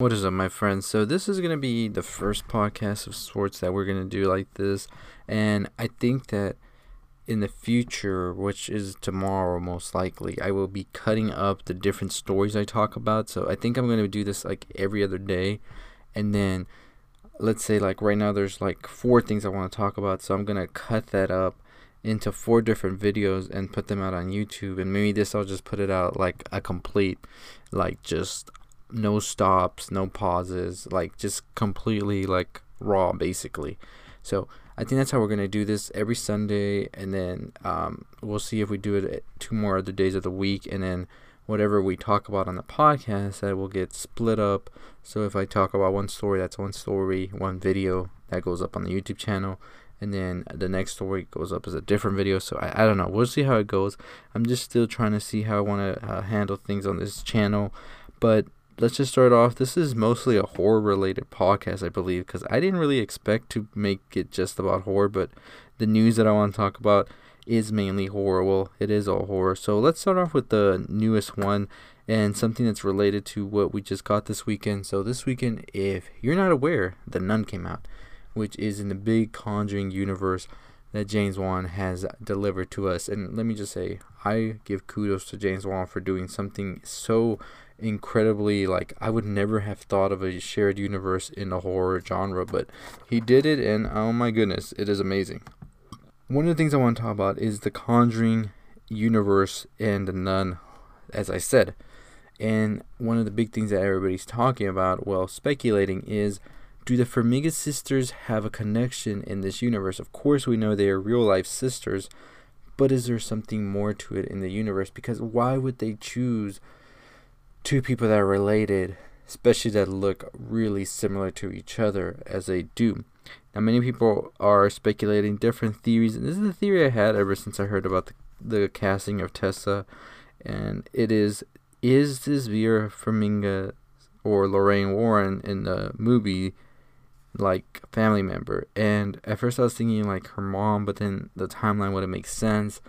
What is up, my friends? So, this is going to be the first podcast of sorts that we're going to do like this. And I think that in the future, which is tomorrow most likely, I will be cutting up the different stories I talk about. So, I think I'm going to do this like every other day. And then, let's say, like right now, there's like four things I want to talk about. So, I'm going to cut that up into four different videos and put them out on YouTube. And maybe this I'll just put it out like a complete, like just no stops, no pauses, like just completely like raw basically. So I think that's how we're gonna do this every Sunday, and then um, we'll see if we do it two more other days of the week, and then whatever we talk about on the podcast that will get split up. So if I talk about one story, that's one story, one video that goes up on the YouTube channel, and then the next story goes up as a different video. So I, I don't know. We'll see how it goes. I'm just still trying to see how I want to uh, handle things on this channel, but let's just start off. This is mostly a horror related podcast, I believe, because I didn't really expect to make it just about horror, but the news that I want to talk about is mainly horror. Well, it is all horror. So let's start off with the newest one and something that's related to what we just got this weekend. So this weekend, if you're not aware, The Nun came out, which is in the big Conjuring universe that James Wan has delivered to us. And let me just say, I give kudos to James Wan for doing something so incredibly like I would never have thought of a shared universe in the horror genre, but he did it and oh my goodness, it is amazing. One of the things I want to talk about is the Conjuring universe and the nun, as I said. And one of the big things that everybody's talking about, well, speculating, is do the Farmiga sisters have a connection in this universe? Of course, we know they are real life sisters, but is there something more to it in the universe? Because why would they choose two people that are related, especially that look really similar to each other as they do. Now, many people are speculating different theories, and this is a theory I had ever since I heard about the, the casting of Tessa, and it is is this Vera Farmiga or Lorraine Warren in the movie like family member? And at first I was thinking like her mom, but then the timeline wouldn't make sense.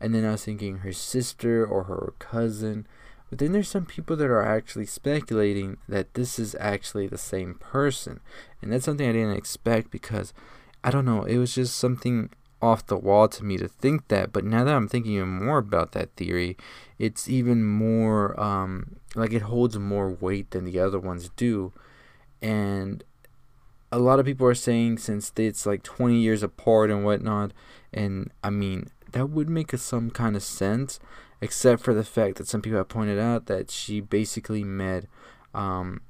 And then I was thinking her sister or her cousin. But then there's some people that are actually speculating that this is actually the same person. And that's something I didn't expect because I don't know, it was just something off the wall to me to think that. But now that I'm thinking even more about that theory, it's even more um, like it holds more weight than the other ones do. And a lot of people are saying since it's like 20 years apart and whatnot, and I mean, that would make some kind of sense except for the fact that some people have pointed out that she basically met um,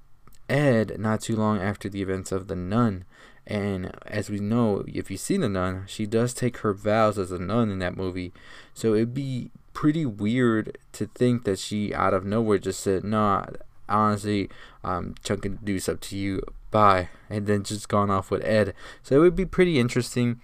Ed not too long after the events of The Nun. And as we know, if you've seen The Nun, she does take her vows as a nun in that movie. So it'd be pretty weird to think that she out of nowhere just said, nah, honestly, I'm chunking to do up to you. Bye. And then just gone off with Ed. So it would be pretty interesting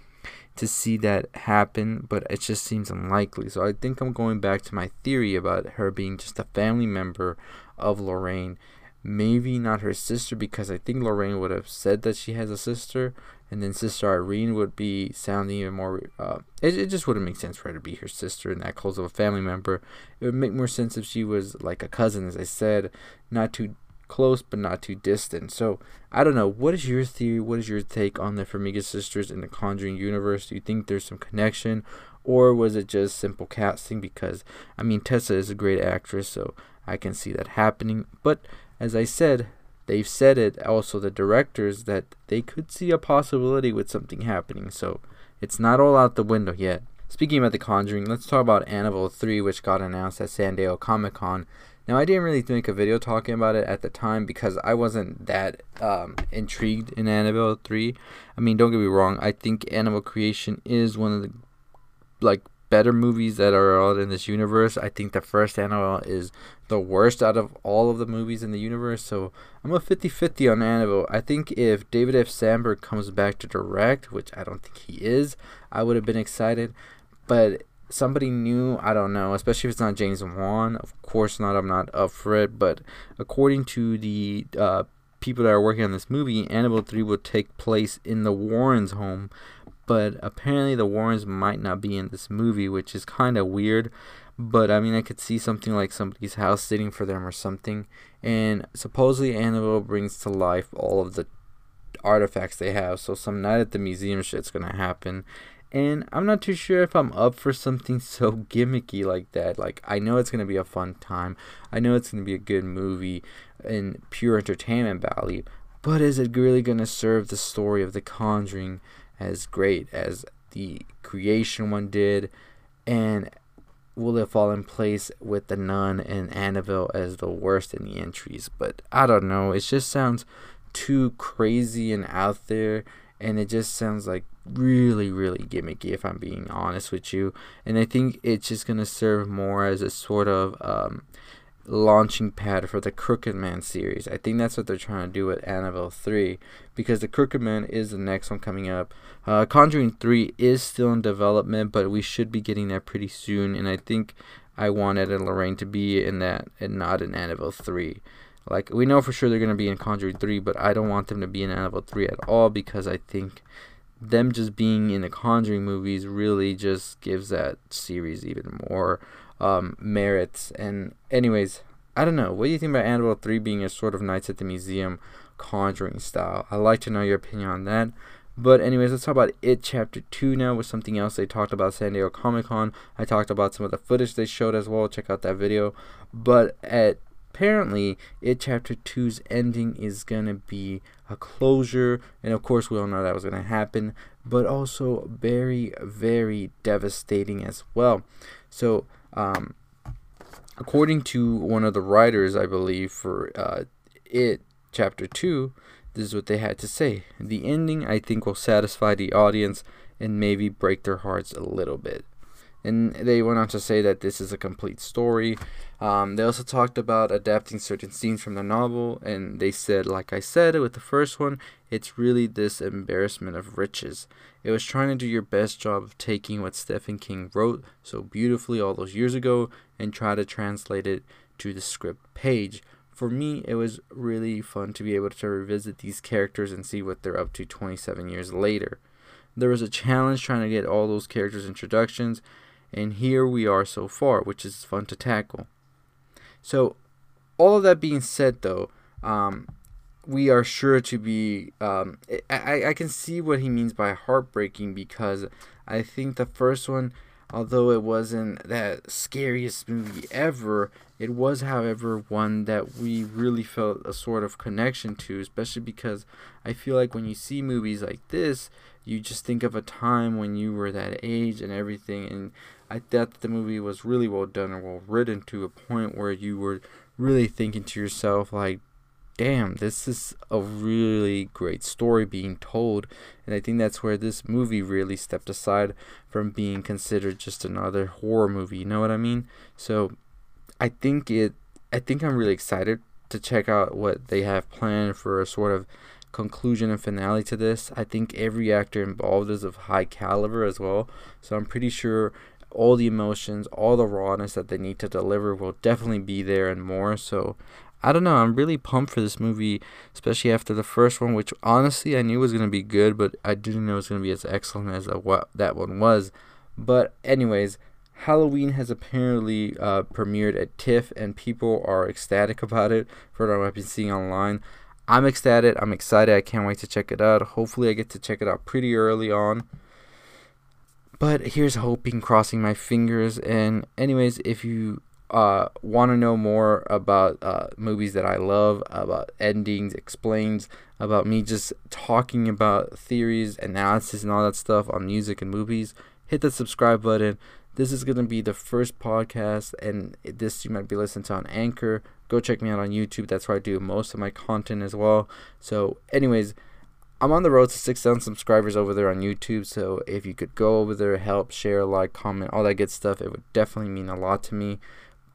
to see that happen, but it just seems unlikely. So I think I'm going back to my theory about her being just a family member of Lorraine. Maybe not her sister, because I think Lorraine would have said that she has a sister, and then Sister Irene would be sounding even more. Uh, it, it just wouldn't make sense for her to be her sister and that close of a family member. It would make more sense if she was like a cousin, as I said, not too close but not too distant. So I don't know. What is your theory? What is your take on the Farmiga sisters in the Conjuring universe? Do you think there's some connection, or was it just simple casting? Because I mean, Tessa is a great actress, so I can see that happening. But as I said, they've said it also the directors that they could see a possibility with something happening. So it's not all out the window yet. Speaking about The Conjuring, let's talk about Annabelle 3, which got announced at San Diego Comic Con. Now, I didn't really make a video talking about it at the time because I wasn't that um, intrigued in Annabelle 3. I mean, don't get me wrong, I think Annabelle Creation is one of the like better movies that are out in this universe. I think the first Annabelle is the worst out of all of the movies in the universe. So I'm a 50 50 on Annabelle. I think if David F. Sandberg comes back to direct, which I don't think he is, I would have been excited. But somebody new, I don't know, especially if it's not James Wan. Of course not, I'm not up for it. But according to the uh, people that are working on this movie, Annabelle 3 will take place in the Warrens' home. But apparently, the Warrens might not be in this movie, which is kind of weird. but I mean, I could see something like somebody's house sitting for them or something. And supposedly, Annabelle brings to life all of the artifacts they have. So some night at the museum shit's gonna happen. And I'm not too sure if I'm up for something so gimmicky like that. Like I know it's gonna be a fun time. I know it's gonna be a good movie and pure entertainment value. But is it really gonna serve the story of The Conjuring as great as the creation one did? And will it fall in place with the nun and Annabelle as the worst in the entries? But I don't know. It just sounds too crazy and out there and it just sounds like really really gimmicky if i'm being honest with you. And i think it's just going to serve more as a sort of um, launching pad for the crooked man series. I think that's what they're trying to do with annabelle 3 because the crooked man is the next one coming up. Uh, conjuring 3 is still in development but we should be getting that pretty soon and i think i want Ed and lorraine to be in that and not in annabelle 3 like we know for sure they're gonna be in Conjuring three, but I don't want them to be in Annabelle three at all because I think them just being in the Conjuring movies really just gives that series even more um, merits. And anyways, I don't know. What do you think about Annabelle three being a sort of Nights at the Museum Conjuring style? I'd like to know your opinion on that. But anyways, let's talk about it chapter two now with something else they talked about San Diego Comic Con. I talked about some of the footage they showed as well. Check out that video. But at apparently it chapter 2's ending is going to be a closure and of course we all know that was going to happen but also very very devastating as well. So um, according to one of the writers i believe for uh, it chapter 2 this is what they had to say. The ending i think will satisfy the audience and maybe break their hearts a little bit and they went on to say that this is a complete story. Um, they also talked about adapting certain scenes from the novel, and they said, like I said with the first one, it's really this embarrassment of riches. It was trying to do your best job of taking what Stephen King wrote so beautifully all those years ago and try to translate it to the script page. For me, it was really fun to be able to revisit these characters and see what they're up to 27 years later. There was a challenge trying to get all those characters' introductions and here we are so far, which is fun to tackle. So, all of that being said, though, um, we are sure to be. Um, I, I can see what he means by heartbreaking because I think the first one, although it wasn't that scariest movie ever, it was, however, one that we really felt a sort of connection to, especially because I feel like when you see movies like this, you just think of a time when you were that age and everything, and I thought the movie was really well done and well written to a point where you were really thinking to yourself like damn this is a really great story being told. And i think that's where this movie really stepped aside from being considered just another horror movie you know what i mean? So i think it i think i'm really excited to check out what they have planned for a sort of conclusion and finale to this. I think every actor involved is of high caliber as well. So i'm pretty sure all the emotions, all the rawness that they need to deliver will definitely be there and more. So I don't know. I'm really pumped for this movie, especially after the first one, which honestly I knew was gonna be good, but I didn't know it was gonna be as excellent as what that one was. But anyways, Halloween has apparently uh, premiered at TIFF, and people are ecstatic about it. For what I've been seeing online, I'm ecstatic. I'm excited. I can't wait to check it out. Hopefully, I get to check it out pretty early on. But here's hoping, crossing my fingers. And, anyways, if you uh, want to know more about uh, movies that I love, about endings, explains, about me just talking about theories, analysis, and all that stuff on music and movies, hit the subscribe button. This is going to be the first podcast, and this you might be listening to on Anchor. Go check me out on YouTube. That's where I do most of my content as well. So, anyways, I'm on the road to 6,000 subscribers over there on YouTube, so if you could go over there, help, share, like, comment, all that good stuff, it would definitely mean a lot to me.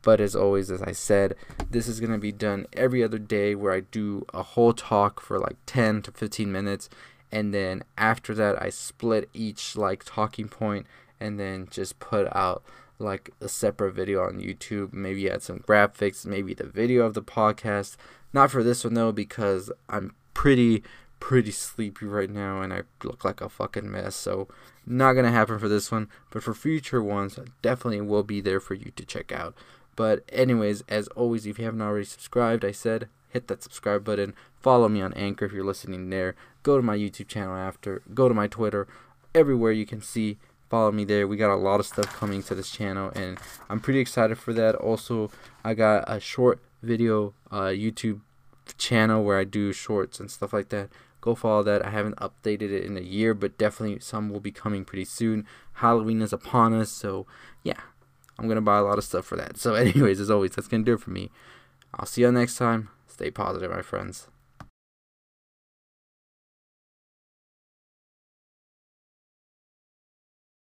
But as always, as I said, this is going to be done every other day where I do a whole talk for like 10 to 15 minutes. And then after that, I split each like talking point and then just put out like a separate video on YouTube. Maybe add some graphics, maybe the video of the podcast. Not for this one though, because I'm pretty pretty sleepy right now and I look like a fucking mess. So, not gonna happen for this one, but for future ones, I definitely will be there for you to check out. But, anyways, as always, if you haven't already subscribed, I said hit that subscribe button. Follow me on Anchor if you're listening there. Go to my YouTube channel after. Go to my Twitter. Everywhere you can see, follow me there. We got a lot of stuff coming to this channel, and I'm pretty excited for that. Also, I got a short video uh, YouTube channel where I do shorts and stuff like that. Go follow that. I haven't updated it in a year, but definitely some will be coming pretty soon. Halloween is upon us, so yeah, I'm gonna buy a lot of stuff for that. So, anyways, as always, that's gonna do it for me. I'll see you next time. Stay positive, my friends.